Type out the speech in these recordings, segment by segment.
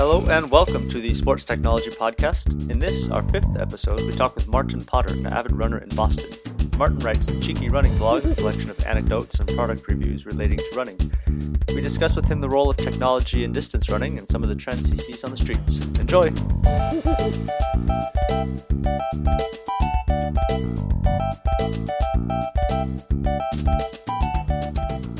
Hello and welcome to the Sports Technology Podcast. In this, our fifth episode, we talk with Martin Potter, an avid runner in Boston. Martin writes the Cheeky Running blog, a collection of anecdotes and product reviews relating to running. We discuss with him the role of technology in distance running and some of the trends he sees on the streets. Enjoy!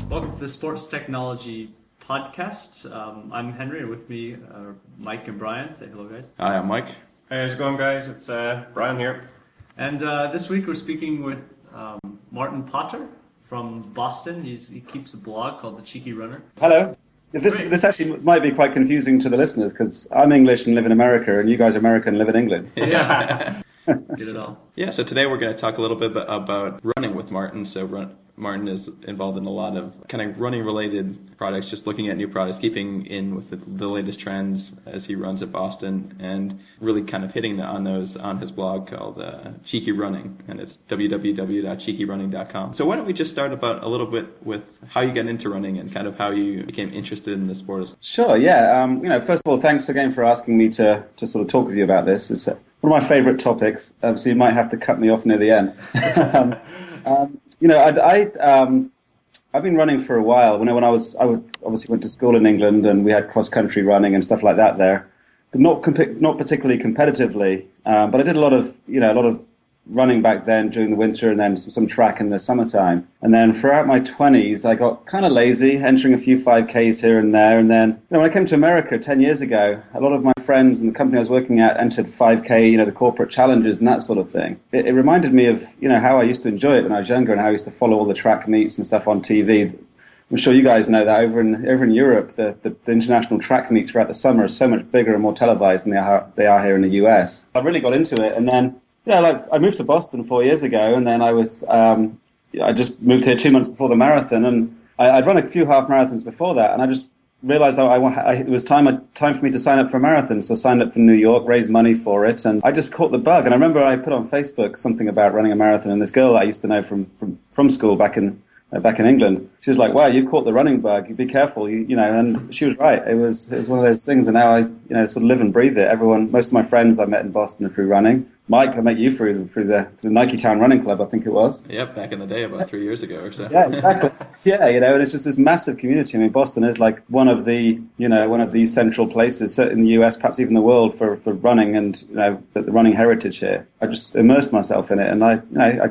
Welcome to the Sports Technology Podcast. Um, I'm Henry, and with me are Mike and Brian. Say hello, guys. Hi, I'm Mike. Hey, how's it going, guys? It's uh, Brian here. And uh, this week we're speaking with um, Martin Potter from Boston. He's, he keeps a blog called The Cheeky Runner. Hello. This, Great. this actually might be quite confusing to the listeners because I'm English and live in America, and you guys are American and live in England. Yeah. Get it all. Yeah, so today we're going to talk a little bit about running with Martin. So run, Martin is involved in a lot of kind of running related products, just looking at new products, keeping in with the, the latest trends as he runs at Boston, and really kind of hitting the, on those on his blog called uh, Cheeky Running, and it's www.cheekyrunning.com. So why don't we just start about a little bit with how you got into running and kind of how you became interested in the sport? Sure, yeah. Um, you know, first of all, thanks again for asking me to, to sort of talk with you about this. It's uh, one of my favourite topics, um, so you might have to cut me off near the end. um, you know, I, I um, I've been running for a while. When I, when I was, I would, obviously went to school in England, and we had cross country running and stuff like that there, but not comp- not particularly competitively. Um, but I did a lot of, you know, a lot of running back then during the winter, and then some, track in the summertime. And then throughout my twenties, I got kind of lazy, entering a few five Ks here and there. And then, you know, when I came to America ten years ago, a lot of my friends and the company I was working at entered 5K, you know, the corporate challenges and that sort of thing. It, it reminded me of, you know, how I used to enjoy it when I was younger and how I used to follow all the track meets and stuff on TV. I'm sure you guys know that over in over in Europe, the, the, the international track meets throughout the summer are so much bigger and more televised than they are they are here in the US. I really got into it, and then yeah, like I moved to Boston four years ago, and then I was um, I just moved here two months before the marathon, and I, I'd run a few half marathons before that, and I just realized I, I, it was time time for me to sign up for a marathon. So I signed up for New York, raised money for it, and I just caught the bug. And I remember I put on Facebook something about running a marathon, and this girl I used to know from from, from school back in uh, back in England, she was like, "Wow, you've caught the running bug. Be careful, you, you know." And she was right. It was it was one of those things, and now I you know sort of live and breathe it. Everyone, most of my friends I met in Boston through running. Mike, I met you through through the through Nike Town Running Club, I think it was. Yep, back in the day, about three years ago or so. Yeah, exactly. yeah, you know, and it's just this massive community. I mean, Boston is like one of the, you know, one of these central places in the US, perhaps even the world for, for running and, you know, the, the running heritage here. I just immersed myself in it and I, you know, I,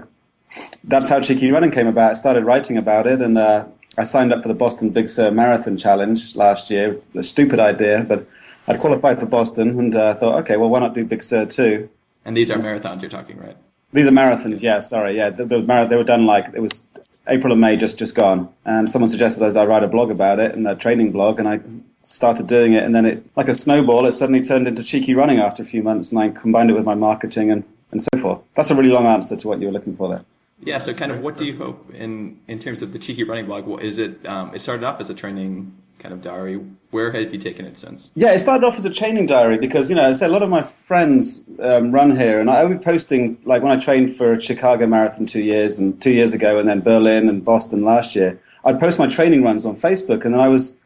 that's how Cheeky Running came about. I started writing about it and, uh, I signed up for the Boston Big Sur Marathon Challenge last year. A stupid idea, but I'd qualified for Boston and uh, thought, okay, well, why not do Big Sur too? And these are marathons you're talking, right? These are marathons, yeah. Sorry, yeah. The, the marathon, they were done like it was April and May just just gone, and someone suggested as I write a blog about it and a training blog, and I started doing it, and then it like a snowball, it suddenly turned into cheeky running after a few months, and I combined it with my marketing and and so forth. That's a really long answer to what you were looking for there. Yeah. So, kind of, what do you hope in in terms of the cheeky running blog? What is it? Um, it started off as a training kind of diary. Where have you taken it since? Yeah, it started off as a training diary because you know I said a lot of my friends um, run here, and I would be posting like when I trained for Chicago Marathon two years and two years ago, and then Berlin and Boston last year. I'd post my training runs on Facebook, and then I was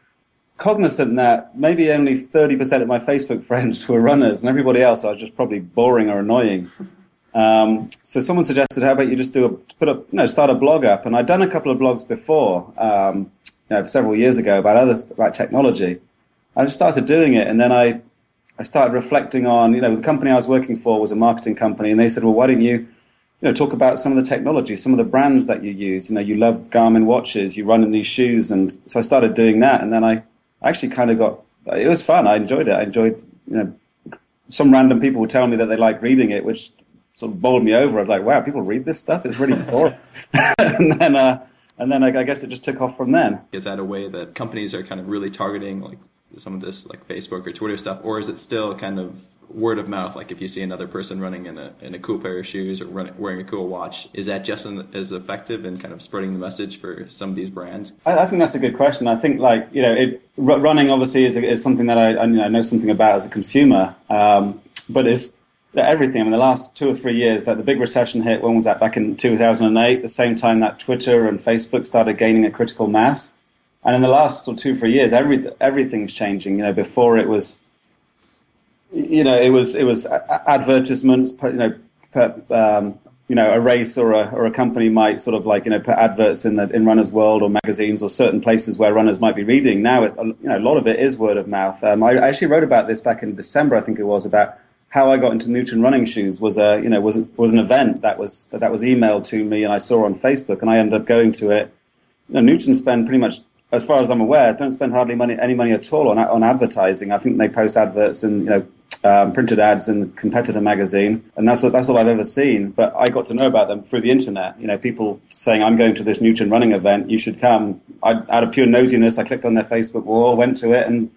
cognizant that maybe only thirty percent of my Facebook friends were runners, and everybody else I was just probably boring or annoying. Um, so someone suggested, how about you just do a put up, you know, start a blog up, and I'd done a couple of blogs before. Um, you know, several years ago about other about technology. I just started doing it, and then I I started reflecting on you know the company I was working for was a marketing company, and they said, well, why don't you you know talk about some of the technology, some of the brands that you use. You know, you love Garmin watches, you run in these shoes, and so I started doing that, and then I actually kind of got it was fun. I enjoyed it. I enjoyed you know some random people would tell me that they like reading it, which sort of bowled me over. I was like, wow, people read this stuff. It's really boring. and then. Uh, and then I, I guess it just took off from then. Is that a way that companies are kind of really targeting like some of this like Facebook or Twitter stuff, or is it still kind of word of mouth? Like if you see another person running in a in a cool pair of shoes or running, wearing a cool watch, is that just an, as effective in kind of spreading the message for some of these brands? I, I think that's a good question. I think like you know, it, r- running obviously is, is something that I, I, you know, know something about as a consumer, um, but it's everything. I mean, the last two or three years, that the big recession hit. When was that? Back in 2008, the same time that Twitter and Facebook started gaining a critical mass. And in the last sort of two, three years, every, everything's changing. You know, before it was you know, it was it was advertisements, you know, um, you know, a race or a or a company might sort of like you know put adverts in the in Runners World or magazines or certain places where runners might be reading. Now, it, you know, a lot of it is word of mouth. Um, I actually wrote about this back in December, I think it was, about how I got into Newton running shoes. Was a you know was was an event that was that was emailed to me and I saw on Facebook, and I ended up going to it. You know, Newton spend pretty much as far as I'm aware, don't spend hardly money, any money at all on on advertising. I think they post adverts and you know um, printed ads in the competitor magazine, and that's that's all I've ever seen. But I got to know about them through the internet. You know, people saying I'm going to this Newton running event, you should come. I, out of pure nosiness, I clicked on their Facebook wall, went to it, and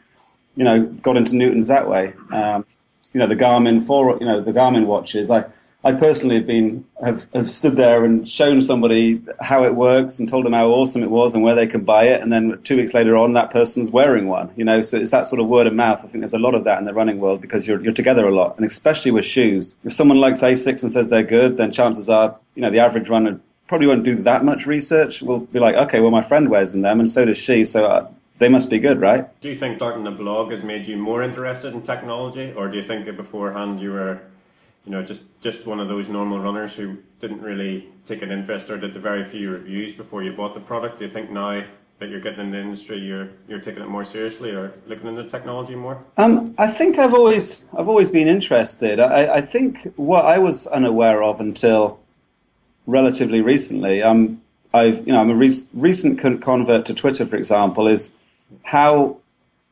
you know, got into Newton's that way. Um, you know, the Garmin for you know the Garmin watches. I I personally have been have, have stood there and shown somebody how it works and told them how awesome it was and where they can buy it, and then two weeks later on, that person's wearing one. You know, so it's that sort of word of mouth. I think there's a lot of that in the running world because you're you're together a lot, and especially with shoes. If someone likes Asics and says they're good, then chances are, you know, the average runner probably won't do that much research. We'll be like, okay, well, my friend wears in them, and so does she, so. Uh, They must be good, right? Do you think starting a blog has made you more interested in technology, or do you think that beforehand you were you know, just just one of those normal runners who didn't really take an interest or did the very few reviews before you bought the product. Do you think now that you're getting in the industry, you're you're taking it more seriously or looking into technology more? Um, I think I've always I've always been interested. I, I think what I was unaware of until relatively recently. Um, I've you know I'm a re- recent convert to Twitter, for example, is how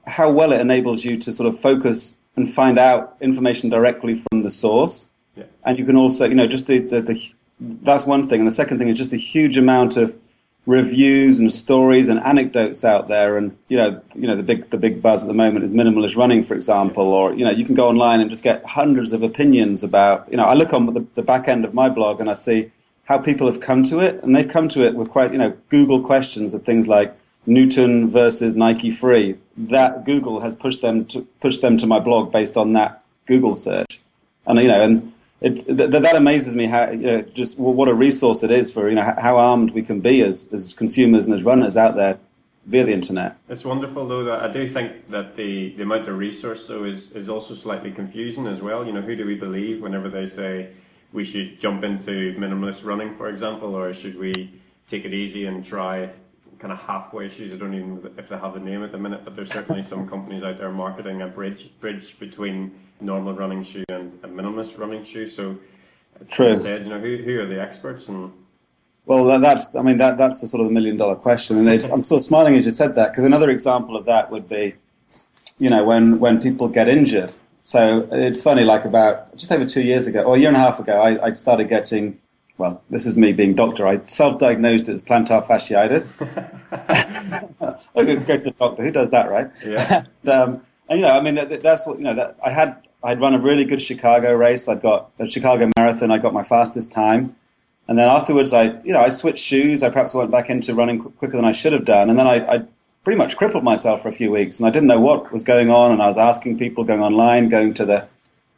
how well it enables you to sort of focus and find out information directly from the source. Yeah. And you can also, you know, just the, the, the, that's one thing. And the second thing is just a huge amount of reviews and stories and anecdotes out there. And, you know, you know, the big, the big buzz at the moment is minimalist running, for example, or, you know, you can go online and just get hundreds of opinions about, you know, I look on the, the back end of my blog and I see how people have come to it. And they've come to it with quite, you know, Google questions of things like, Newton versus Nike Free. That Google has pushed them to push them to my blog based on that Google search, and you know, and it, th- that amazes me how you know, just what a resource it is for you know how armed we can be as as consumers and as runners out there via the internet. It's wonderful though that I do think that the, the amount of resource though is, is also slightly confusing as well. You know, who do we believe whenever they say we should jump into minimalist running, for example, or should we take it easy and try kind of halfway shoes. I don't even know if they have the name at the minute, but there's certainly some companies out there marketing a bridge bridge between normal running shoe and a minimalist running shoe. So, true. Said, you know, who who are the experts and well, that's, I mean, that, that's the sort of the million dollar question. And I'm sort of smiling as you said that, because another example of that would be, you know, when, when people get injured. So it's funny, like about just over two years ago, or a year and a half ago, I, I started getting well, this is me being doctor. I self-diagnosed it as plantar fasciitis. I could go to the doctor. Who does that, right? Yeah. and, um, and, you know, I mean, that, that's what you know. That I had. I'd run a really good Chicago race. I'd got a Chicago marathon. I got my fastest time, and then afterwards, I you know I switched shoes. I perhaps went back into running quicker than I should have done, and then I, I pretty much crippled myself for a few weeks, and I didn't know what was going on. And I was asking people, going online, going to the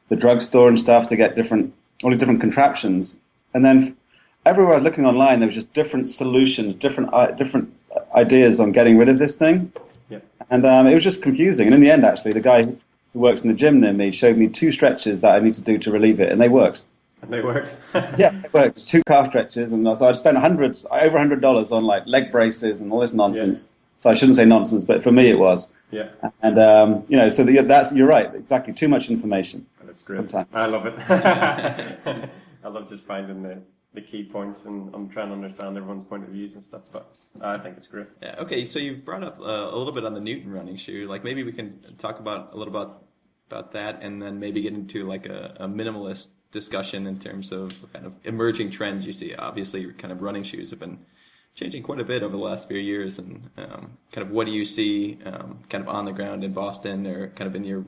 the drugstore and stuff to get different all these different contraptions and then everywhere I was looking online, there was just different solutions, different uh, different ideas on getting rid of this thing. Yeah. And um, it was just confusing. And in the end, actually, the guy who works in the gym near me showed me two stretches that I need to do to relieve it, and they worked. And they worked. yeah, it worked. Two calf stretches, and so I'd spent hundreds, over hundred dollars on like leg braces and all this nonsense. Yeah. So I shouldn't say nonsense, but for me it was. Yeah. And um, you know, so the, that's you're right, exactly. Too much information. That's great. Sometimes. I love it. I love just finding the, the key points and I'm trying to understand everyone's point of views and stuff. But I think it's great. Yeah. Okay. So you've brought up uh, a little bit on the Newton running shoe. Like maybe we can talk about a little about about that, and then maybe get into like a, a minimalist discussion in terms of kind of emerging trends you see. Obviously, kind of running shoes have been changing quite a bit over the last few years, and um, kind of what do you see um, kind of on the ground in Boston or kind of in your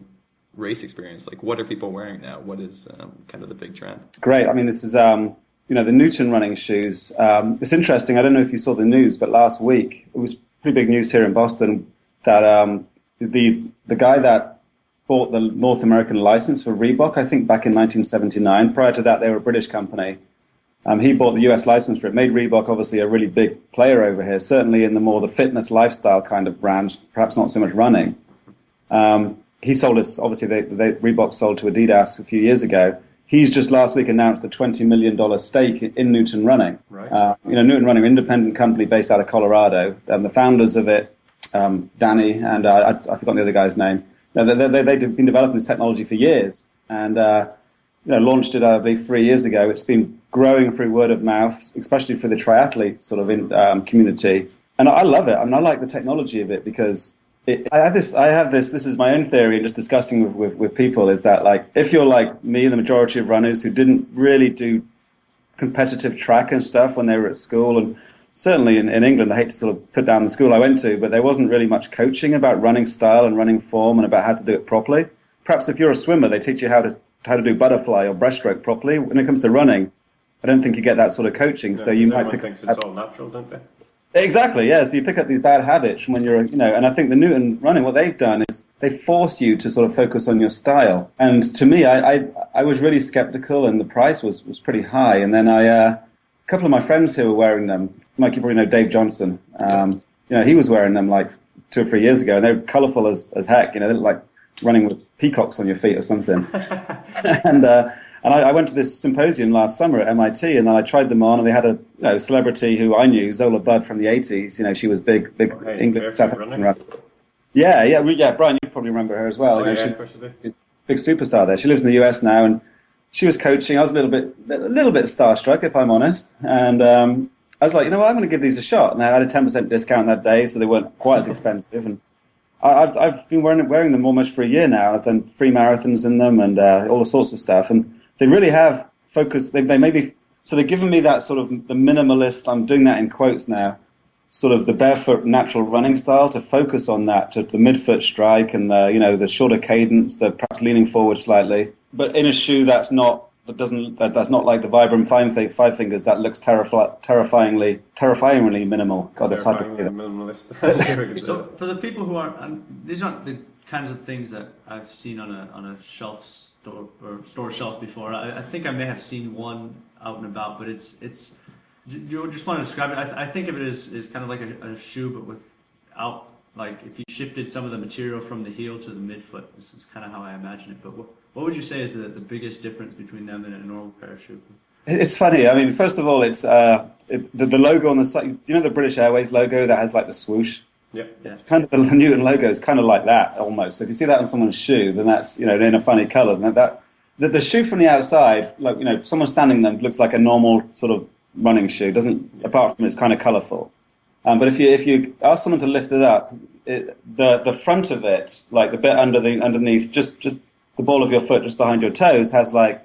race experience? Like, what are people wearing now? What is um, kind of the big trend? Great. I mean, this is um, you know the Newton running shoes. Um, it's interesting. I don't know if you saw the news, but last week it was pretty big news here in Boston that um, the the guy that bought the North American license for Reebok, I think back in 1979. Prior to that, they were a British company. Um, he bought the US license for it, made Reebok obviously a really big player over here, certainly in the more the fitness lifestyle kind of brands, perhaps not so much running. Um, he sold us, obviously, they, they, Reebok sold to Adidas a few years ago. He's just last week announced a $20 million stake in Newton Running. Right. Uh, you know, Newton Running, an independent company based out of Colorado. And the founders of it, um, Danny, and uh, I, I forgot the other guy's name. They, they, they, they've been developing this technology for years. And, uh, you know, launched it, I believe, three years ago. It's been growing through word of mouth, especially for the triathlete sort of in, um, community. And I love it. I mean, I like the technology of it because it, I have this. I have this. This is my own theory, and just discussing with, with, with people is that like if you're like me, the majority of runners who didn't really do competitive track and stuff when they were at school, and certainly in, in England, I hate to sort of put down the school I went to, but there wasn't really much coaching about running style and running form and about how to do it properly. Perhaps if you're a swimmer, they teach you how to how to do butterfly or breaststroke properly. When it comes to running, I don't think you get that sort of coaching. So you might everyone pick thinks it's all natural, don't they? Exactly, yeah. So you pick up these bad habits when you're, you know, and I think the Newton running, what they've done is they force you to sort of focus on your style. And to me, I, I, I was really skeptical and the price was, was pretty high. And then I, uh, a couple of my friends who were wearing them, Mike, you probably know Dave Johnson. Um, you know, he was wearing them like two or three years ago and they're colorful as, as heck, you know, they look like running with peacocks on your feet or something. and, uh, and I, I, went to this symposium last summer at MIT, and I tried them on, and they had a you know, celebrity who I knew, Zola Budd from the 80s. You know, she was big, big Oh, hey, English South. African runner. Yeah, yeah, yeah. Brian, you probably remember her as well. Oh, You know, yeah, she- of course I do. big superstar there. She lives in the US now, and she was coaching. I was a little bit, a little bit starstruck, if I'm honest. And um, I was like, you know what, I'm going to give these a shot. And I had a 10% discount that day, so they weren't quite as expensive. And I- I've, I've been wearing, wearing them almost for a year now. I've done three marathons in them and uh, all sorts of stuff. And they really have focused. They, they maybe so they've given me that sort of the minimalist. I'm doing that in quotes now. Sort of the barefoot natural running style to focus on that, to the midfoot strike and the, you know the shorter cadence, the perhaps leaning forward slightly, but in a shoe that's not that doesn't that, that's not like the Vibram five, five fingers that looks terrifi- terrifyingly terrifyingly minimal. God, that's hard to say. Terrifyingly That. minimalist. So for the people who aren't, um, these aren't the kinds of things that I've seen on a on a shelf store or store shelf before. I, I think I may have seen one out and about, but it's it's. Do you just want to describe it? I, I think of it as, as kind of like a, a shoe, but without like if you shifted some of the material from the heel to the midfoot. This is kind of how I imagine it. But what what would you say is the, the biggest difference between them and a normal pair of shoes? It's funny. I mean, first of all, it's uh, it, the, the logo on the side. Do you know the British Airways logo that has like the swoosh? Yeah. It's kind of the Newton logo is kind of like that almost. So if you see that on someone's shoe, then that's you know in a funny color. That the, the shoe from the outside, like you know, someone standing there looks like a normal sort of running shoe. Doesn't apart from it's kind of colorful. Um, but if you if you ask someone to lift it up, it, the the front of it, like the bit under the underneath, just just the ball of your foot just behind your toes, has like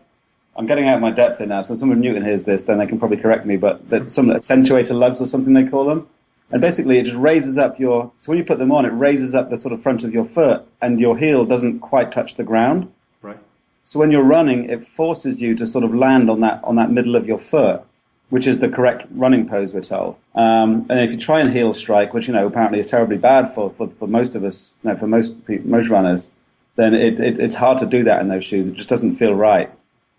I'm getting out of my depth here now. So if someone Newton hears this, then they can probably correct me. But that some accentuator lugs or something they call them. And basically, it just raises up your. So when you put them on, it raises up the sort of front of your foot, and your heel doesn't quite touch the ground. Right. So when you're running, it forces you to sort of land on that on that middle of your foot, which is the correct running pose, we're told. Um, and if you try and heel strike, which you know apparently is terribly bad for, for, for most of us, you know, for most most runners, then it, it, it's hard to do that in those shoes. It just doesn't feel right.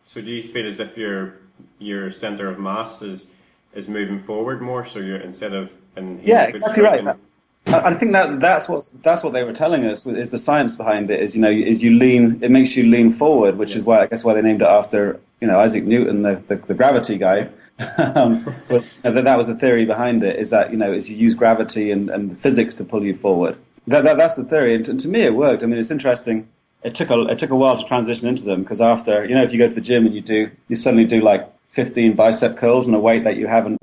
So do you feel as if your your center of mass is is moving forward more? So you're instead of in Yeah, exactly right. I think that that's what that's what they were telling us is the science behind it. Is you know is you lean it makes you lean forward, which is why I guess why they named it after you know Isaac Newton, the the, the gravity guy. um, was, you know, that, that was the theory behind it. Is that you know is you use gravity and, and physics to pull you forward. That, that that's the theory, and to, to me it worked. I mean, it's interesting. It took a it took a while to transition into them because after you know if you go to the gym and you do you suddenly do like 15 bicep curls and a weight that you haven't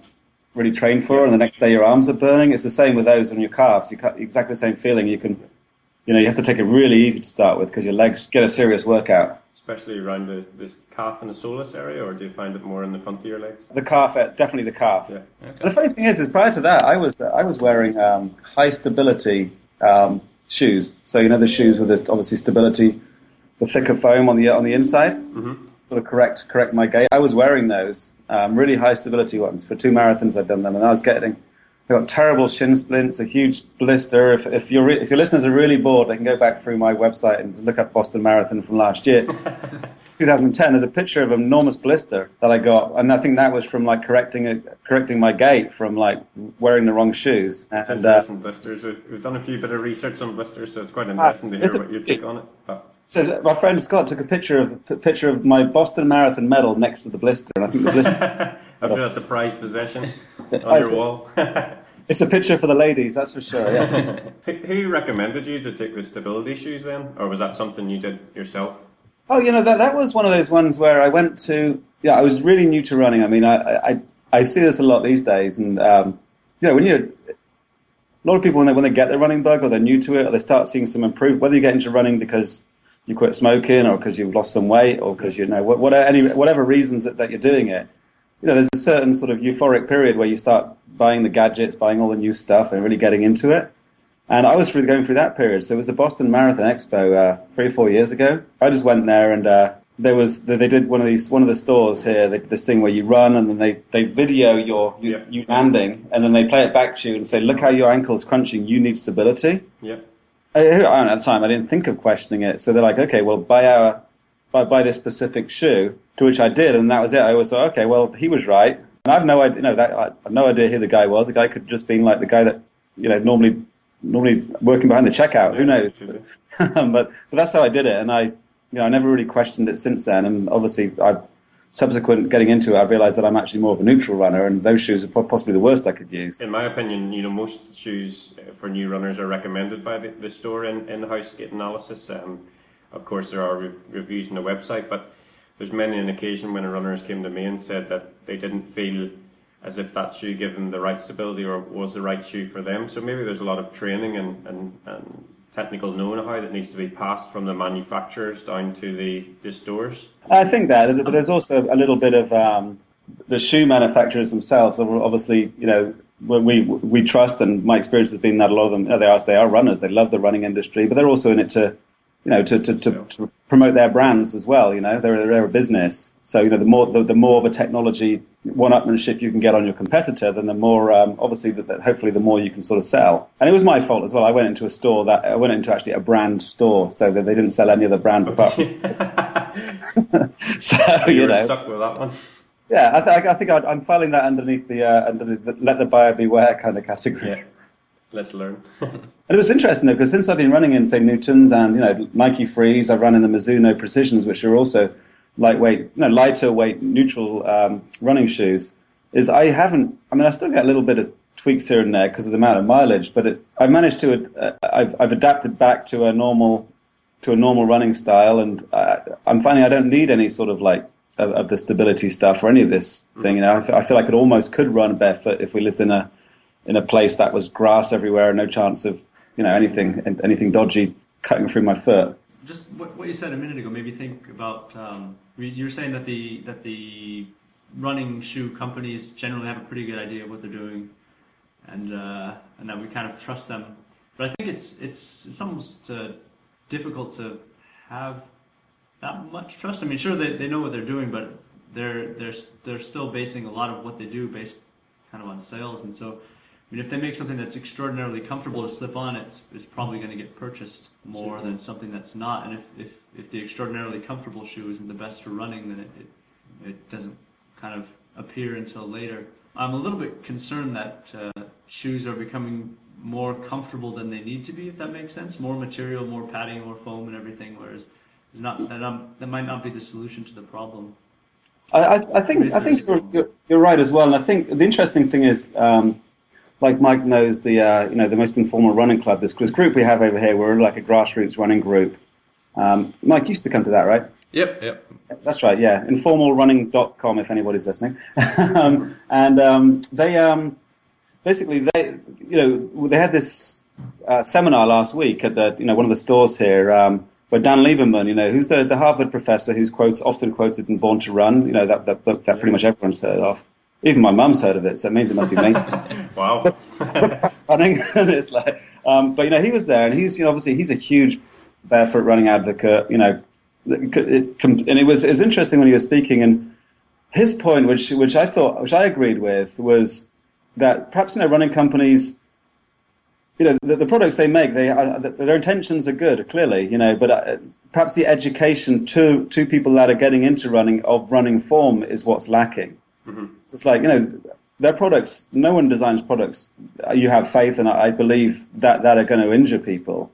really trained for, and the next day your arms are burning. It's the same with those on your calves. You cut exactly the same feeling. You can, you know, you have to take it really easy to start with because your legs get a serious workout. especially around the this calf and the soleus area, or do you find it more in the front of your legs? The calf, uh, definitely the calf. Yeah. And the funny thing is, is prior to that, I was I was wearing um, high stability um, shoes. So you know the shoes with the obviously stability, the thicker foam on the on the inside. Mm-hmm. Sort of correct correct my gait. I was wearing those um, really high stability ones for two marathons. I'd done them, and I was getting I got terrible shin splints, a huge blister. If, if, your if your listeners are really bored, they can go back through my website and look up Boston Marathon from last year. 2010, there's a picture of an enormous blister that I got, and I think that was from like correcting a, correcting my gait from like wearing the wrong shoes. It's And, interesting, blisters. We've, we've done a few bit of research on blisters, so it's quite interesting to hear what your take on it. But So my friend Scott took a picture of a picture of my Boston Marathon medal next to the blister, and I think the blister. Sure that's a prized possession on your wall. it's a picture for the ladies, that's for sure. Yeah. who, who recommended you to take the stability shoes then, or was that something you did yourself? oh, you know that that was one of those ones where I went to. Yeah, I was really new to running. I mean, I I, I see this a lot these days, and um, you know when you. A lot of people when they when they get their running bug or they're new to it or they start seeing some improvement, whether you get into running because you quit smoking or because you've lost some weight or because you know what, what any whatever reasons that, that you're doing it, you know, there's a certain sort of euphoric period where you start buying the gadgets, buying all the new stuff, and really getting into it. And I was through, going through that period. So it was the Boston Marathon Expo uh, three or four years ago. I just went there and uh, there was they did one of these one of the stores here. They, this thing where you run and then they, they video your you, Yeah. you landing and then they play it back to you and say, look how your ankle's crunching. You need stability. Yeah. I, I at the time, I didn't think of questioning it. So they're like, okay, well, buy our, buy, buy this specific shoe, to which I did, and that was it. I always thought, okay, well, he was right. And I've no idea, you know, that, I have no idea who the guy was. The guy could have just been like the guy that, you know, normally, normally working behind the checkout. Who knows? but, but that's how I did it. And I, you know, I never really questioned it since then. And obviously, I, subsequent getting into it, I realized that I'm actually more of a neutral runner, and those shoes are possibly the worst I could use. In my opinion, you know, most shoes for new runners are recommended by the, the store in, in house gait analysis. Um, of course, there are re- reviews on the website, but there's many an occasion when a runners came to me and said that they didn't feel as if that shoe gave them the right stability or was the right shoe for them. So maybe there's a lot of training and, and, and technical know-how that needs to be passed from the manufacturers down to the, the stores. I think that, but there's also a little bit of um, the shoe manufacturers themselves. Obviously, you know, we we trust, and my experience has been that a lot of them they are they are runners. They love the running industry, but they're also in it to, you know, to to, to, to promote their brands as well. You know, they're they're a business, so you know the more the, the more of a technology one-upmanship you can get on your competitor, then the more um, obviously that, that hopefully the more you can sort of sell. And it was my fault as well. I went into a store that I went into actually a brand store, so that they didn't sell any other brands apart. From, so you, you know, stuck with that one. yeah, I, th- I think I'd, I'm filing that underneath the uh, underneath the let the buyer beware kind of category. Yeah. Let's learn. And it was interesting though because since I've been running in say Newtons and you know Nike Frees, I've run in the Mizuno Precisions, which are also lightweight, know, lighter weight, neutral um, running shoes. Is I haven't. I mean, I still get a little bit of tweaks here and there because of the amount of mileage, but it, I've managed to. Uh, I've I've adapted back to a normal to a normal running style, and uh, I'm finding I don't need any sort of like of, of the stability stuff or any of this thing. You know, I feel, I feel like it almost could run barefoot if we lived in a in a place that was grass everywhere and no chance of you know anything anything dodgy cutting through my foot. Just what, what you said a minute ago made me think about. Um, you were saying that the that the running shoe companies generally have a pretty good idea of what they're doing, and uh, and that we kind of trust them. But I think it's it's it's almost uh, difficult to have that much trust. I mean, sure they, they know what they're doing, but they're they're they're still basing a lot of what they do based kind of on sales, and so. I mean, if they make something that's extraordinarily comfortable to slip on, it's, it's probably going to get purchased more than something that's not. And if, if, if the extraordinarily comfortable shoe isn't the best for running, then it, it, it doesn't kind of appear until later. I'm a little bit concerned that uh, shoes are becoming more comfortable than they need to be, if that makes sense. More material, more padding, more foam, and everything. Whereas there's not that, um, that might not be the solution to the problem. I, I, think I think you're, you're, right as well, and I think the interesting thing is. Um, like Mike knows the uh, you know the most informal running club. This group we have over here, we're like a grassroots running group. Um, Mike used to come to that, right? Yep, yep. That's right, yeah. Informalrunning.com if anybody's listening. um, and um, they um, basically they you know they had this uh, seminar last week at the you know one of the stores here um, where Dan Lieberman, you know, who's the, the Harvard professor who's quotes often quoted in Born to Run, you know that that book that pretty much everyone's heard of. Even my mum's heard of it, so it means it must be me. Wow. running, it's like, um, but you know, he was there, and he's you know, obviously he's a huge barefoot running advocate. You know, it, it, and it was it was interesting when he was speaking, and his point, which which I thought, which I agreed with, was that perhaps you know running companies you know the, the products they make they are, their intentions are good clearly you know but uh, perhaps the education to to people that are getting into running of running form is what's lacking mm-hmm. so it's like you know their products no one designs products you have faith and I, I believe that that are going to injure people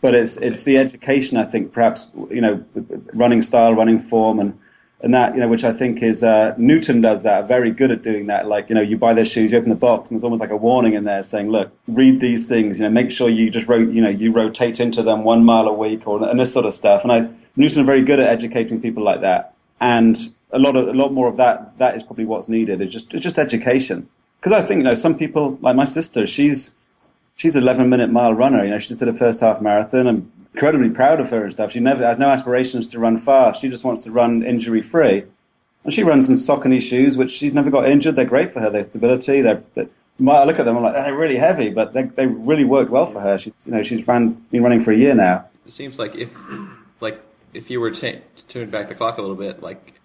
but it's it's the education I think perhaps you know running style running form and and that you know which I think is uh, Newton does that very good at doing that. Like you know you buy their shoes you open the box and there's almost like a warning in there saying look read these things you know make sure you just wrote you know you rotate into them one mile a week or and this sort of stuff. And I Newton are very good at educating people like that. And a lot of a lot more of that that is probably what's needed it's just it's just education. Because I think you know some people like my sister she's she's an 11 minute mile runner you know she just did a first half marathon I'm incredibly proud of her and stuff. She never has no aspirations to run fast. She just wants to run injury free. And she runs in Saucony shoes, which she's never got injured. They're great for her. They're stability. They're, they're I look at them, I'm like, they're really heavy, but they, they really work well for her. She's, you know, she's ran, been running for a year now. It seems like if, like, if you were to turn back the clock a little bit, like,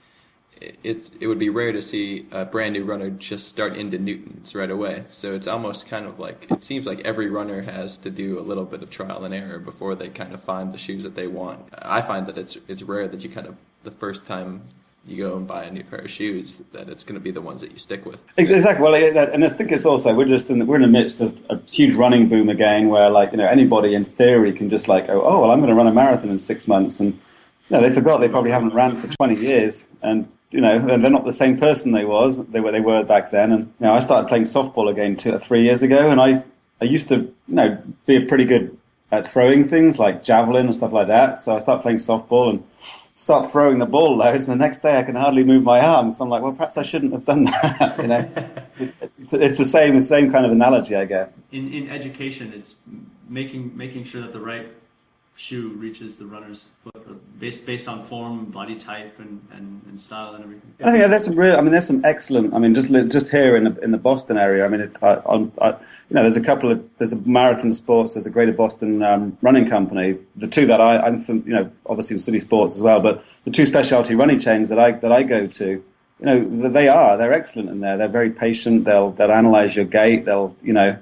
it's it would be rare to see a brand new runner just start into Newtons right away. So it's almost kind of like it seems like every runner has to do a little bit of trial and error before they kind of find the shoes that they want. I find that it's it's rare that you kind of the first time you go and buy a new pair of shoes that it's going to be the ones that you stick with. Exactly. Well, and I think it's also we're just in the, we're in the midst of a huge running boom again, where like you know anybody in theory can just like oh, oh well I'm going to run a marathon in six months and. Know, they forgot they probably haven't ran for 20 years, and you know, they're not the same person they was they were they were back then. And you know, I started playing softball again two or three years ago, and I I used to you know be pretty good at throwing things like javelin and stuff like that. So I started playing softball and start throwing the ball loads. And the next day I can hardly move my arm. So I'm like, well, perhaps I shouldn't have done that. you know, it's, it's the same same kind of analogy, I guess. In in education, it's making making sure that the right shoe reaches the runner's foot, based based on form, body type, and, and, and style and everything. I think there's some real. I mean, there's some excellent. I mean, just just here in the in the Boston area. I mean, it, I, I, you know, there's a couple of there's a Marathon Sports, there's a Greater Boston um, Running Company. The two that I, I'm from, you know, obviously with City Sports as well, but the two specialty running chains that I that I go to, you know, they are they're excellent in there. They're very patient. They'll they'll analyze your gait. They'll you know,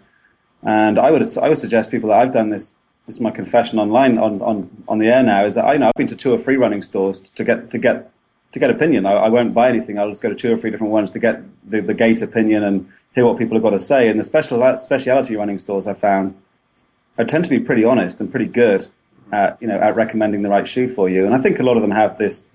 and I would I would suggest people that I've done this this is my confession online on, on, on the air now is that I know I've been to two or three running stores to get to get to get opinion. I, I won't buy anything. I'll just go to two or three different ones to get the, the gait opinion and hear what people have got to say. And the special uh, speciality running stores I found I tend to be pretty honest and pretty good at you know at recommending the right shoe for you. And I think a lot of them have this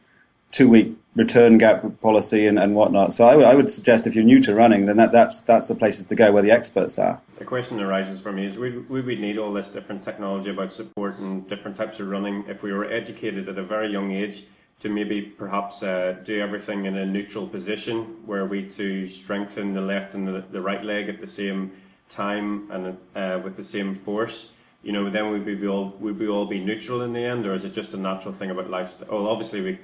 two week return gap policy and, and whatnot. So I, w- I would suggest if you're new to running, then that, that's that's the places to go where the experts are. The question arises for me is would, would we need all this different technology about support and different types of running if we were educated at a very young age to maybe perhaps uh, do everything in a neutral position where we to strengthen the left and the, the right leg at the same time and uh, with the same force? You know, then would we all would we all be neutral in the end, or is it just a natural thing about lifestyle? Well, obviously we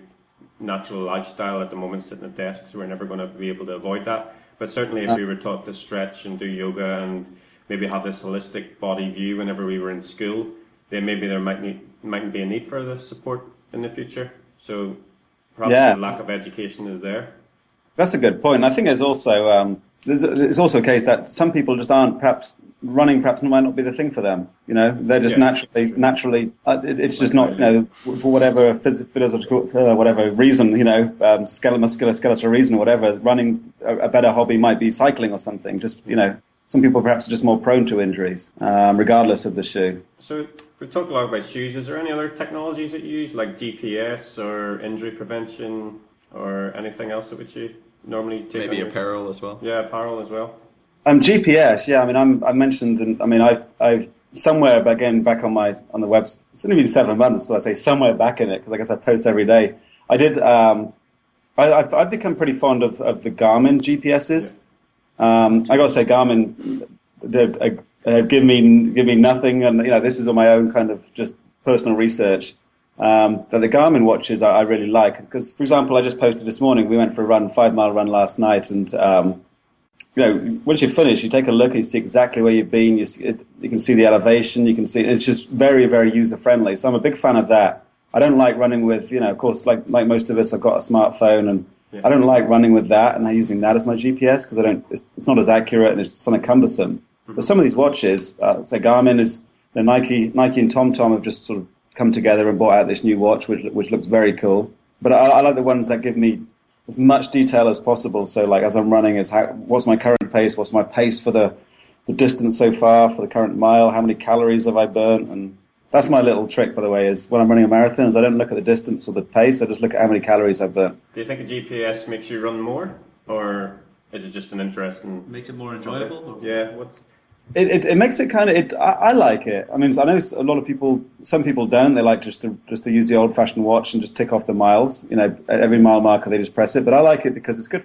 natural lifestyle at the moment, sitting at desks. We're never going to be able to avoid that. But certainly, if we were taught to stretch and do yoga and maybe have this holistic body view whenever we were in school, then maybe there might need might be a need for this support in the future. So perhaps yeah. the lack of education is there. That's a good point. I think there's also um, there's, there's also a case that some people just aren't perhaps running perhaps might not be the thing for them. You know, they're just yes. naturally, naturally, uh, it, it's just not, you know, for whatever physiological, uh, whatever reason, you know, um, skeletal, muscular, skeletal reason, or whatever, running a, a, better hobby might be cycling or something. Just, you know, some people perhaps are just more prone to injuries, um, regardless of the shoe. So we talked a lot about shoes. Is there any other technologies that you use, like GPS or injury prevention or anything else that would you normally take? Maybe apparel as well. Yeah, apparel as well. Um, GPS, yeah. I mean, I'm, I mentioned, and I mean, I, I've somewhere again back on my on the web. It's only been seven months, but I say somewhere back in it because I guess I post every day. I did. Um, I, have I've become pretty fond of, of the Garmin GPSs. Um, I got to say, Garmin uh, uh, give me give me nothing, and you know, this is on my own kind of just personal research. Um, but the Garmin watches I, I really like because, for example, I just posted this morning. We went for a run, five mile run last night, and um, you know, once you finish, you take a look and you see exactly where you've been. You, see, it, you can see the elevation. You can see it's just very, very user friendly. So I'm a big fan of that. I don't like running with, you know, of course, like like most of us, I've got a smartphone and Yeah. I don't like running with that and using that as my GPS because I don't. It's, it's, not as accurate and it's of cumbersome. Mm-hmm. But some of these watches, uh, say Garmin is the Nike, Nike and TomTom have just sort of come together and brought out this new watch, which which looks very cool. But I, I like the ones that give me as much detail as possible. So like as I'm running, is how what's my current pace? What's my pace for the the distance so far for the current mile? How many calories have I burnt? And that's my little trick, by the way, is when I'm running a marathon, is I don't look at the distance or the pace. I just look at how many calories I've burnt. Do you think a GPS makes you run more, or is it just an interest interesting? Makes it more enjoyable. Yeah. What's it, it, it, makes it kind of it. I, I, like it. I mean, I know a lot of people. Some people don't. They like just to just to use the old-fashioned watch and just tick off the miles. You know, at every mile marker they just press it. But I like it because it's good.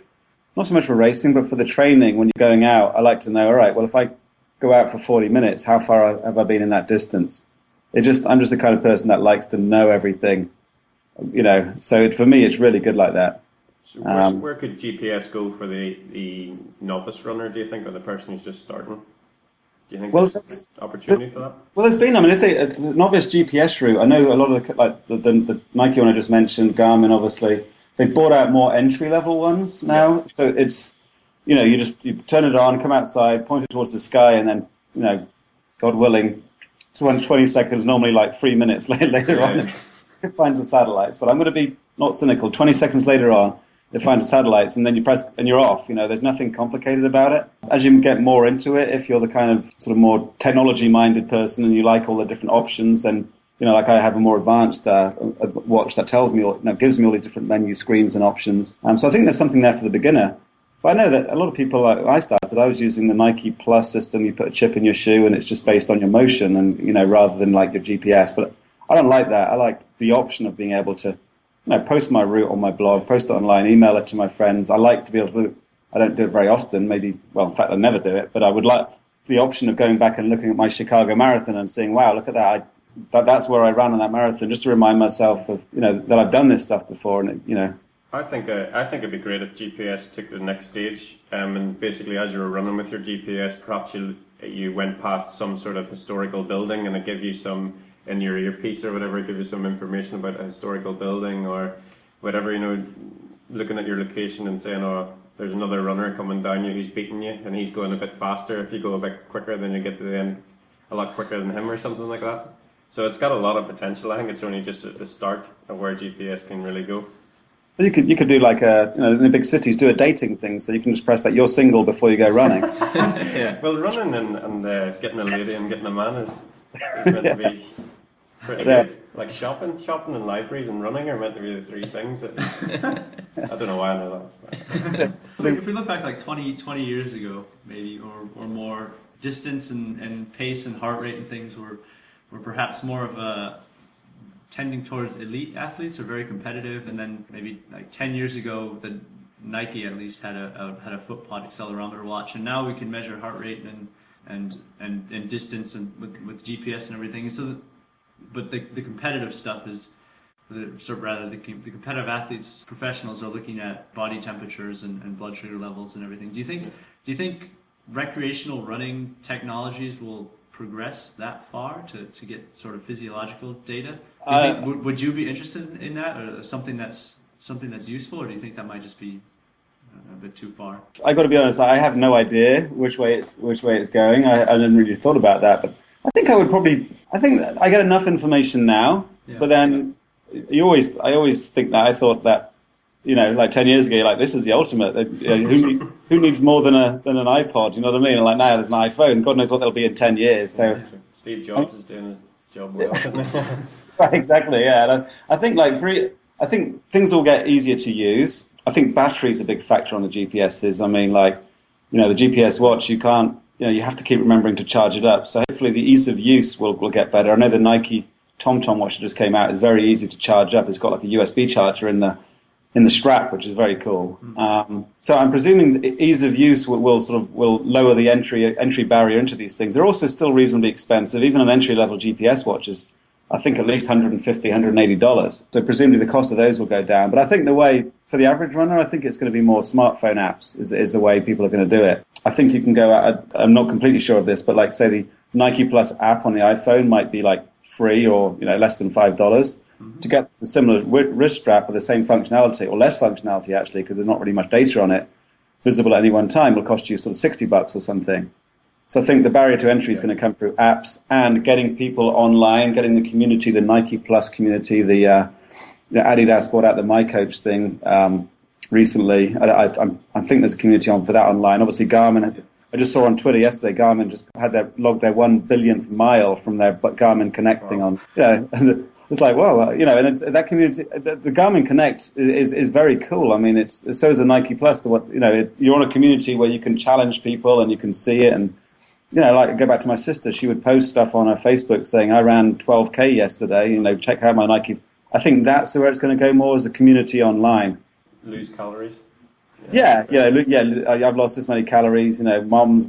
Not so much for racing, but for the training when you're going out. I like to know. All right, well, if I go out for 40 minutes, how far have I been in that distance? It just I'm just the kind of person that likes to know everything. You know, so it, for me, it's really good like that. So where, um, where could GPS go for the the novice runner? Do you think, or the person who's just starting? Do you think well, there's opportunity for that? Well, there's been. I mean, if they uh, the novice GPS route, I know a lot of the like the, the, the Nike one I just mentioned, Garmin, obviously, they brought out more entry level ones now. Yeah. So it's you know you just you turn it on, come outside, point it towards the sky, and then you know, God willing, 20 seconds, normally like three minutes later on, it finds the satellites. But I'm going to be not cynical. 20 seconds later on, finds the satellites, and then you press and you're off. You know, there's nothing complicated about it. As you get more into it, if you're the kind of sort of more technology-minded person and you like all the different options, then you know, like I have a more advanced uh, watch that tells me, all, you know, gives me all the different menu screens and options. Um, so I think there's something there for the beginner. But I know that a lot of people, like I started, I was using the Nike Plus system. You put a chip in your shoe, and it's just based on your motion, and you know, rather than like your GPS. But I don't like that. I like the option of being able to you know, post my route on my blog, post it online, email it to my friends. I like to be able to. I don't do it very often. Maybe, well, in fact, I never do it. But I would like the option of going back and looking at my Chicago Marathon and seeing, "Wow, look at that! I, that that's where I ran on that marathon." Just to remind myself of you know that I've done this stuff before, and it, you know. I think uh, I think it'd be great if GPS took the next stage, um, and basically, as you were running with your GPS, perhaps you you went past some sort of historical building, and it gave you some in your earpiece or whatever, give you some information about a historical building or whatever, you know, looking at your location and saying, oh, there's another runner coming down you who's beating you and he's going a bit faster. If you go a bit quicker, then you get to the end a lot quicker than him or something like that. So it's got a lot of potential. I think it's only just at the start of where GPS can really go. you could you could do like a you know in the big cities do a dating thing, so you can just press that you're single before you go running. yeah. Well, running and, and uh, getting a lady and getting a man is, is meant to be Pretty good. Like shopping, shopping and libraries and running are meant to be the three things. That, I don't know why I know that. if we look back like 20, 20 years ago, maybe or, or more, distance and, and pace and heart rate and things were were perhaps more of a tending towards elite athletes or very competitive. And then maybe like ten years ago, the Nike at least had a, a had a footpod accelerometer watch, and now we can measure heart rate and and and, and distance and with, with GPS and everything. And so but the, the competitive stuff is so rather the, the competitive athletes professionals are looking at body temperatures and, and blood sugar levels and everything. Do you think do you think recreational running technologies will progress that far to, to get sort of physiological data? Uh, think, would, would you be interested in that or something that's something that's useful or do you think that might just be a bit too far? I got to be honest i have no idea which way it's which way it's going. I, I hadn't really thought about that but I think I would probably. I think I get enough information now, yeah. but then you always. I always think that I thought that, you know, like ten years ago, like this is the ultimate. who, who, needs more than a than an iPod? You know what I mean? And like now there's an iPhone. God knows what they'll be in ten years. So Steve Jobs is doing his job well. right, exactly. Yeah, I, I think like three. I think things will get easier to use. I think battery is a big factor on the GPSs. I mean, like, you know, the GPS watch, you can't you know, you have to keep remembering to charge it up. So hopefully the ease of use will, will get better. I know the Nike TomTom watch that just came out is very easy to charge up. It's got like a USB charger in the in the strap, which is very cool. Mm-hmm. Um, so I'm presuming ease of use will, will, sort of will lower the entry entry barrier into these things. They're also still reasonably expensive. Even an entry level GPS watch is I think at least 150 $180. So presumably the cost of those will go down. But I think the way, for the average runner, I think it's going to be more smartphone apps is, is the way people are going to do it. I think you can go out, I'm not completely sure of this, but like say the Nike Plus app on the iPhone might be like free or, you know, less than $5. mm-hmm. to get the similar wrist strap with the same functionality or less functionality actually, because there's not really much data on it, visible at any one time, will cost you sort of 60 bucks or something. So I think the barrier to entry is going to come through apps and getting people online, getting the community, the Nike Plus community, the, uh, the Adidas brought out the miCoach thing um, recently. I, I, I, think there's a community on for that online. Obviously, Garmin. I just saw on Twitter yesterday, Garmin just had their logged their one billionth mile from their Garmin Connect thing on. Yeah, and it's like, well, uh, you know, and that community, the, the, Garmin Connect is is very cool. I mean, it's so is the Nike Plus. The what you know, it, you're on a community where you can challenge people and you can see it and you know, like go back to my sister, she would post stuff on her Facebook saying, I ran 12K yesterday, you know, check out my Nike. I think that's where it's going to go more as a community online. Lose calories. Yeah, yeah, yeah. yeah I've lost this many calories, you know, mom's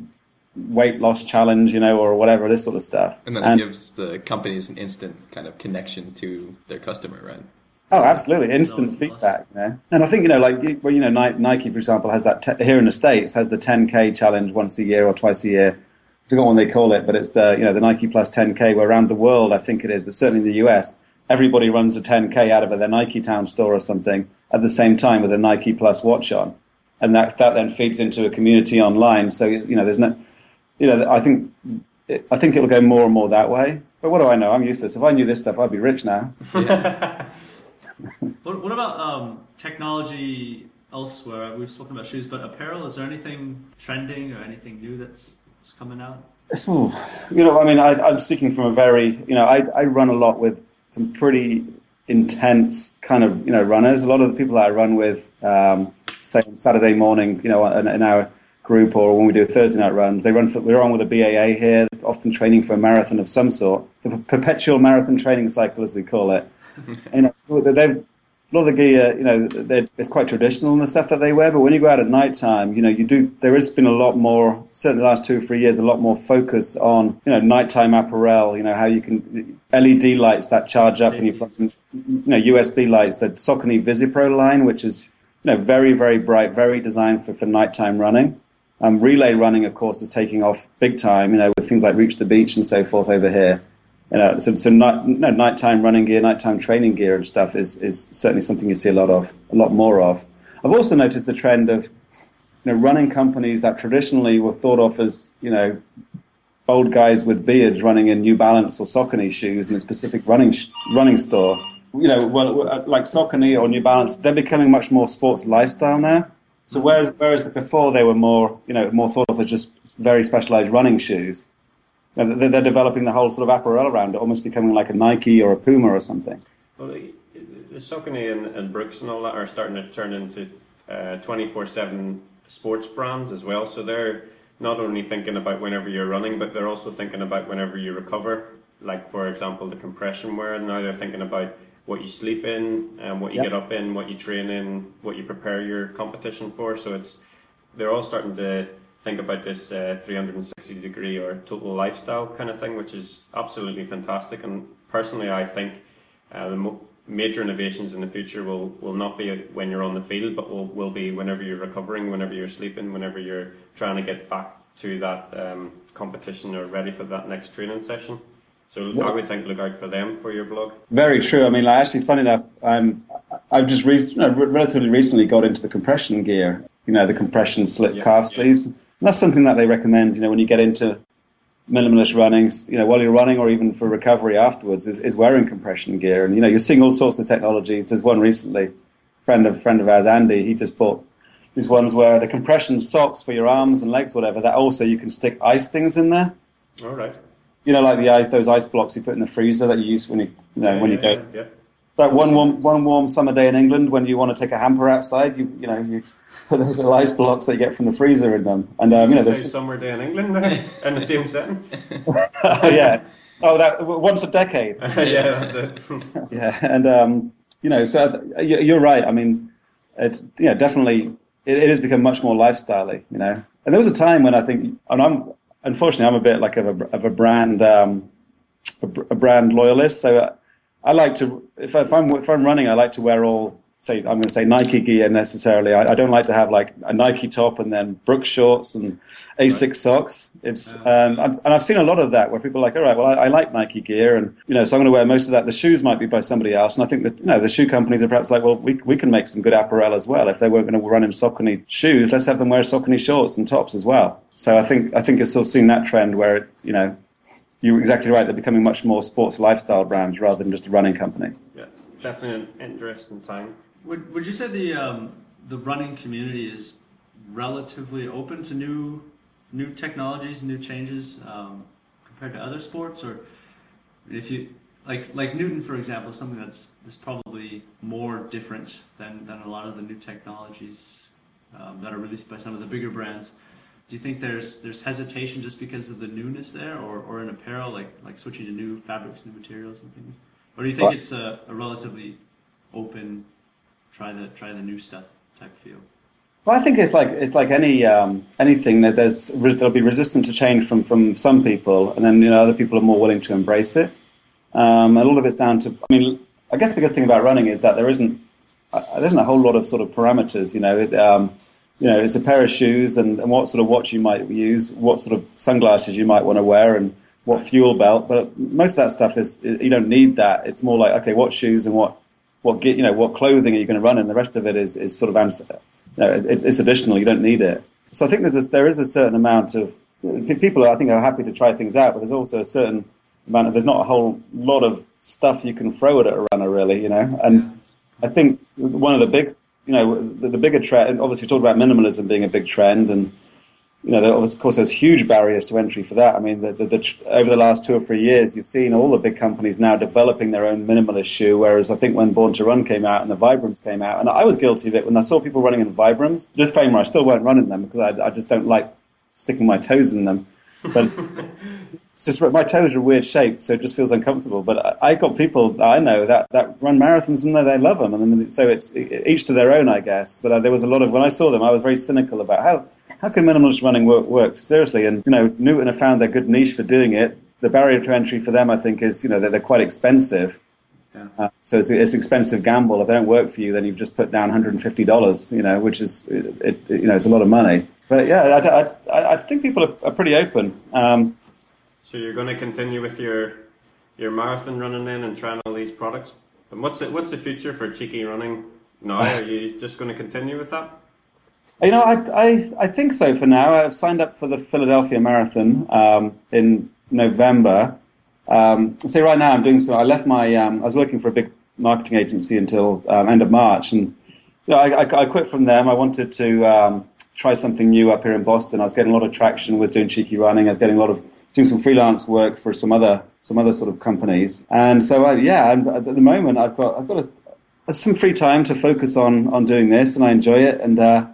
weight loss challenge, you know, or whatever, this sort of stuff. And then and, it gives the companies an instant kind of connection to their customer, right? Oh, absolutely, instant feedback. You know? And I think you know, like well, you know, Nike, for example, has that te- here in the states has the 10k challenge once a year or twice a year I forgot what they call it, but it's the you know the Nike Plus 10K. Where around the world, I think it is, but certainly in the US, everybody runs the 10K out of their Nike Town store or something at the same time with a Nike Plus watch on, and that that then feeds into a community online. So you know, there's no, you know, I think I think it'll go more and more that way. But what do I know? I'm useless. If I knew this stuff, I'd be rich now. what, what, about um, technology elsewhere? We've spoken about shoes, but apparel. Is there anything trending or anything new that's coming out? Ooh, you know, I mean, I, am speaking from a very, you know, I, I run a lot with some pretty intense kind of, you know, runners. A lot of the people that I run with, um, say on Saturday morning, you know, in, in, our group or when we do Thursday night runs, they run for, we're on with a BAA here, often training for a marathon of some sort, the perpetual marathon training cycle, as we call it. you know, they've, a lot of the gear, you know, it's quite traditional in the stuff that they wear. But when you go out at night time, you know, you do. There has been a lot more, certainly the last two or three years, a lot more focus on, you know, nighttime apparel. You know, how you can LED lights that charge up, and you plug some, you know, USB lights. The Saucony VisiPro line, which is, you know, very very bright, very designed for for nighttime running. Um, relay running, of course, is taking off big time. You know, with things like Reach the Beach and so forth over here you know, so, so night, no, nighttime running gear, nighttime training gear and stuff is, is certainly something you see a lot of, a lot more of. I've also noticed the trend of, you know, running companies that traditionally were thought of as, you know, old guys with beards running in New Balance or Saucony shoes in a specific running running store. You know, well, uh, like Saucony or New Balance, they're becoming much more sports lifestyle now. So whereas, whereas before they were more, you know, more thought of as just very specialized running shoes, they're, they're developing the whole sort of apparel around it, almost becoming like a Nike or a Puma or something. Well, the, the Saucony and, and, Brooks and all that are starting to turn into uh, 24/7 sports brands as well. So they're not only thinking about whenever you're running, but they're also thinking about whenever you recover. Like for example, the compression wear. Now they're thinking about what you sleep in, and what you yep. get up in, what you train in, what you prepare your competition for. So it's they're all starting to think about this uh, 360 degree or total lifestyle kind of thing, which is absolutely fantastic. And personally, I think uh, the mo- major innovations in the future will, will not be when you're on the field, but will, will be whenever you're recovering, whenever you're sleeping, whenever you're trying to get back to that um, competition or ready for that next training session. So I would think look out for them for your blog. Very true. I mean, like, actually, funny enough, I'm I've just re- you know, relatively recently got into the compression gear. You know, the compression slip yeah, calf yeah. sleeves that's something that they recommend, you know, when you get into minimalist running, you know, while you're running or even for recovery afterwards, is, is wearing compression gear. And, you know, you're seeing all sorts of technologies. There's one recently, friend of friend of ours, Andy, he just bought these ones where the compression socks for your arms and legs, whatever, that also you can stick ice things in there. All right. You know, like the ice, those ice blocks you put in the freezer that you use when you, you know, yeah, when you yeah, go. Yeah. That one warm, one warm summer day in England when you want to take a hamper outside, you, you know, you put those little ice blocks they get from the freezer in them. And um, you know, say summer day in England in the same sentence. yeah. Oh, that once a decade. yeah, that's it. yeah, and um, you know, so you're right. I mean, it, yeah, definitely, it, it has become much more lifestyley. You know, and there was a time when I think, and I'm unfortunately, I'm a bit like of a, of a brand, um, a, a brand loyalist. So I like to, if, I, if I'm if I'm running, I like to wear all say I'm going to say Nike gear necessarily. I, I, don't like to have like a Nike top and then Brooks shorts and Asics socks. It's um, and I've seen a lot of that where people are like, all right, well, I, I, like Nike gear, and you know, so I'm going to wear most of that. The shoes might be by somebody else, and I think that you know the shoe companies are perhaps like, well, we we can make some good apparel as well. If they weren't going to run in Saucony shoes, let's have them wear Saucony shorts and tops as well. So I think I think you're still seeing that trend where it, you know you're exactly right. They're becoming much more sports lifestyle brands rather than just a running company. Yeah, definitely an interesting time. Would Would you say the um, the running community is relatively open to new new technologies, new changes um, compared to other sports, or if you like like Newton, for example, is something that's is probably more different than than a lot of the new technologies um, that are released by some of the bigger brands. Do you think there's there's hesitation just because of the newness there, or, or in apparel, like like switching to new fabrics, new materials, and things, or do you think it's a, a relatively open try the try the new stuff type feel. Well, I think it's like it's like any um, anything that there's there'll be resistant to change from from some people, and then you know other people are more willing to embrace it. Um, a lot of it's down to. I mean, I guess the good thing about running is that there isn't uh, there isn't a whole lot of sort of parameters. You know, it, um, you know, it's a pair of shoes and, and what sort of watch you might use, what sort of sunglasses you might want to wear, and what fuel belt. But most of that stuff is you don't need that. It's more like okay, what shoes and what what get you know what clothing are you going to run in. The rest of it is is sort of you know, it, it's additional. You don't need it. So I think there's there is a certain amount of people. I think are happy to try things out, but there's also a certain amount of there's not a whole lot of stuff you can throw at a runner really. You know, and I think one of the big you know the, the bigger trend. Obviously, we talked about minimalism being a big trend and you know, of course, there's huge barriers to entry for that. I mean, the, the, over the last two or three years, you've seen all the big companies now developing their own minimalist shoe. Whereas I think when Born to Run came out and the Vibrams came out, and I was guilty of it when I saw people running in Vibrams. Disclaimer: I still won't run in them because I, I just don't like sticking my toes in them. But just my toes are weird shape, so it just feels uncomfortable. But I, I got people that I know that, that run marathons and they love them, and then, so it's each to their own, I guess. But uh, there was a lot of when I saw them, I was very cynical about how how can minimalist running work, work seriously? And, you know, Newton have found their good niche for doing it. The barrier to entry for them, I think, is, you know, that they're quite expensive. Yeah. Uh, so it's, it's expensive gamble. If they don't work for you, then you've just put down $150, you know, which is, it, it, you know, it's a lot of money. But yeah, I, I, I think people are, are pretty open. Um, so you're going to continue with your your marathon running then and trying all these products. And what's the, what's the future for cheeky running now? Are you just going to continue with that? You know, I, I, I think so for now. I've signed up for the Philadelphia Marathon um, in November. Um, so right now I'm doing so. I left my, um, I was working for a big marketing agency until um, end of March, and you know, I, I, I, quit from them. I wanted to um, try something new up here in Boston. I was getting a lot of traction with doing cheeky running. I was getting a lot of doing some freelance work for some other some other sort of companies. And so I, yeah, at the moment I've got I've got a, some free time to focus on on doing this, and I enjoy it. And uh,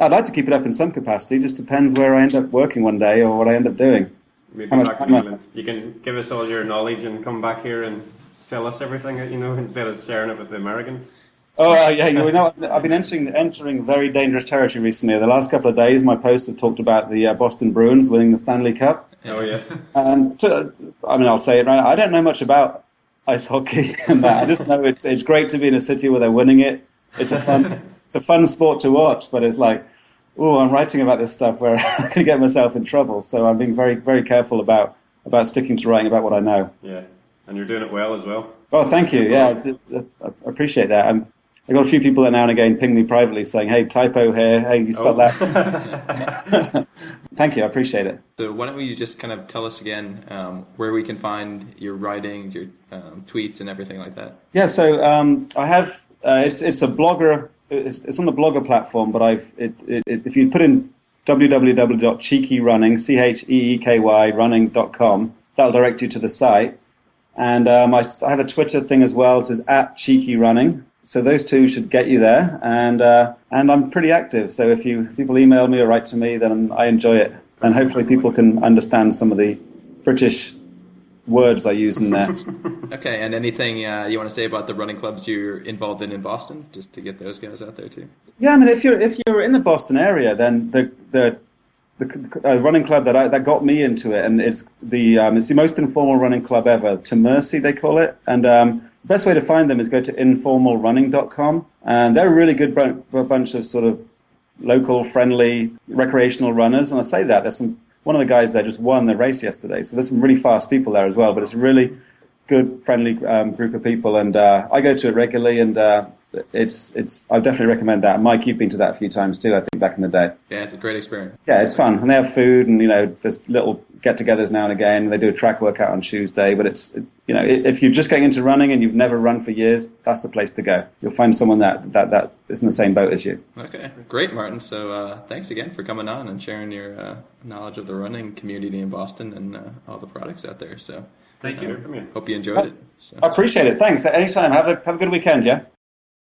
I'd like to keep it up in some capacity. It just depends where I end up working one day or what I end up doing. Maybe back in England. You can give us all your knowledge and come back here and tell us everything, that you know, instead of sharing it with the Americans. Oh uh, yeah, you know, I've been entering entering very dangerous territory recently. The last couple of days, my posts have talked about the uh, Boston Bruins winning the Stanley Cup. Oh yes. And to, I mean, I'll say it right. Now, I don't know much about ice hockey and that. I just know it's it's great to be in a city where they're winning it. It's a fun it's a fun sport to watch, but it's like, oh, I'm writing about this stuff where I can get myself in trouble. So I'm being very, very careful about about sticking to writing about what I know. Yeah, and you're doing it well as well. Oh, thank you. Yeah, it's, it, I appreciate that. I'm, I got a few people that now and again ping me privately saying, "Hey, typo here. Hey, you spelled oh. that." Thank you. I appreciate it. So, why don't we just kind of tell us again um, where we can find your writings, your um, tweets, and everything like that? Yeah. So, um, I have. Uh, it's it's a blogger it's, it's, on the Blogger platform, but I've it, it, it, if you put in www.cheekyrunning, c h e e k y running.com, that'll direct you to the site. And um, I, I, have a Twitter thing as well. It says at cheeky running. So those two should get you there. And uh, and I'm pretty active. So if you if people email me or write to me, then I enjoy it. And hopefully people can understand some of the British words I use in there. okay, and anything uh, you want to say about the running clubs you're involved in in Boston, just to get those guys out there too? Yeah, I mean, if you're if you're in the Boston area, then the the the uh, running club that I, that got me into it, and it's the um, it's the most informal running club ever. To Mercy, they call it, and um, best way to find them is go to informalrunning.com, and they're a really good bunch of sort of local, friendly, recreational runners. And I say that there's some one of the guys there just won the race yesterday, so there's some really fast people there as well. But it's a really good, friendly um, group of people, and uh, I go to it regularly, and uh, it's it's I definitely recommend that. Mike, you've been to that a few times too. I think back in the day. Yeah, it's a great experience. Yeah, it's fun, and they have food, and you know, there's little get-togethers now and again. They do a track workout on Tuesday, but it's you know, if you're just getting into running and you've never run for years, that's the place to go. You'll find someone that that that is in the same boat as you. Okay, great, Martin. So uh, thanks again for coming on and sharing your uh, knowledge of the running community in Boston and uh, all the products out there. So. Thank you. Hope you enjoyed it. So. I appreciate it. Thanks. Anytime. Have a have a good weekend. Yeah.